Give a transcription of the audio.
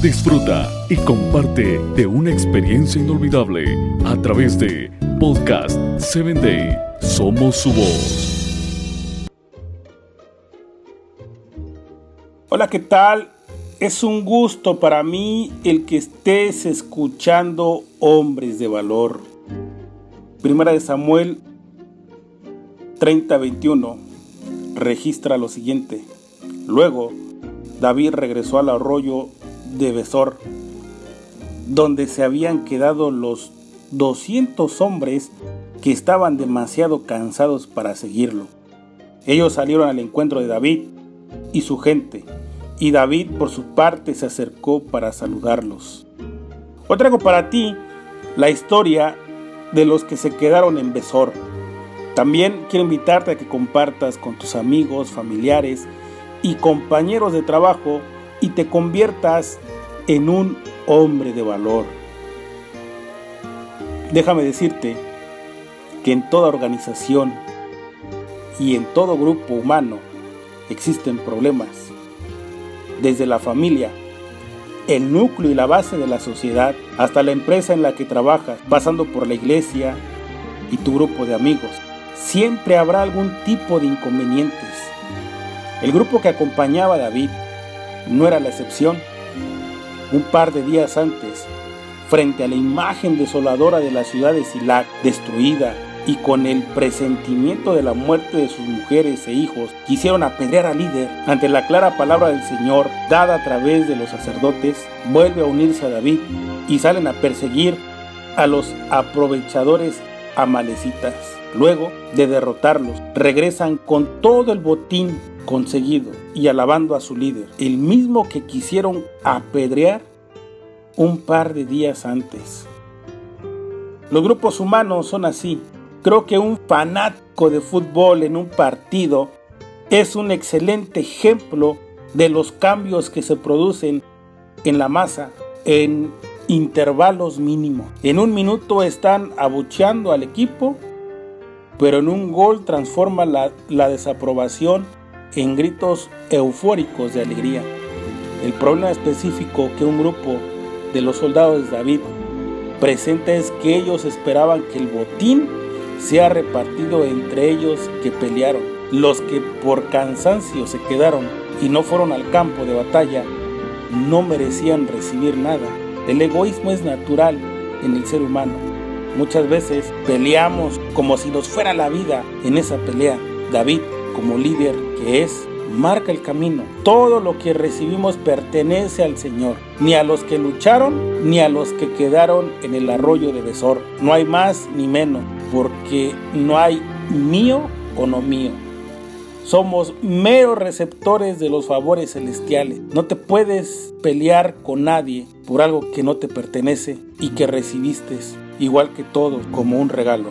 Disfruta y comparte de una experiencia inolvidable a través de Podcast 7 Day. Somos su voz. Hola, ¿qué tal? Es un gusto para mí el que estés escuchando Hombres de Valor. Primera de Samuel 30:21 registra lo siguiente. Luego, David regresó al arroyo de Besor, donde se habían quedado los 200 hombres que estaban demasiado cansados para seguirlo. Ellos salieron al encuentro de David y su gente, y David por su parte se acercó para saludarlos. Hoy traigo para ti la historia de los que se quedaron en Besor. También quiero invitarte a que compartas con tus amigos, familiares y compañeros de trabajo y te conviertas en un hombre de valor. Déjame decirte que en toda organización y en todo grupo humano existen problemas. Desde la familia, el núcleo y la base de la sociedad, hasta la empresa en la que trabajas, pasando por la iglesia y tu grupo de amigos. Siempre habrá algún tipo de inconvenientes. El grupo que acompañaba a David no era la excepción. Un par de días antes, frente a la imagen desoladora de la ciudad de Silac, destruida, y con el presentimiento de la muerte de sus mujeres e hijos, quisieron apedrear al líder. Ante la clara palabra del Señor, dada a través de los sacerdotes, vuelve a unirse a David y salen a perseguir a los aprovechadores amalecitas. Luego de derrotarlos, regresan con todo el botín conseguido y alabando a su líder, el mismo que quisieron apedrear un par de días antes. Los grupos humanos son así. Creo que un fanático de fútbol en un partido es un excelente ejemplo de los cambios que se producen en la masa en intervalos mínimos. En un minuto están abucheando al equipo, pero en un gol transforma la, la desaprobación en gritos eufóricos de alegría. El problema específico que un grupo de los soldados de David presenta es que ellos esperaban que el botín sea repartido entre ellos que pelearon. Los que por cansancio se quedaron y no fueron al campo de batalla no merecían recibir nada. El egoísmo es natural en el ser humano. Muchas veces peleamos como si nos fuera la vida en esa pelea. David como líder que es, marca el camino. Todo lo que recibimos pertenece al Señor, ni a los que lucharon, ni a los que quedaron en el arroyo de Besor. No hay más ni menos, porque no hay mío o no mío. Somos meros receptores de los favores celestiales. No te puedes pelear con nadie por algo que no te pertenece y que recibiste, igual que todo, como un regalo.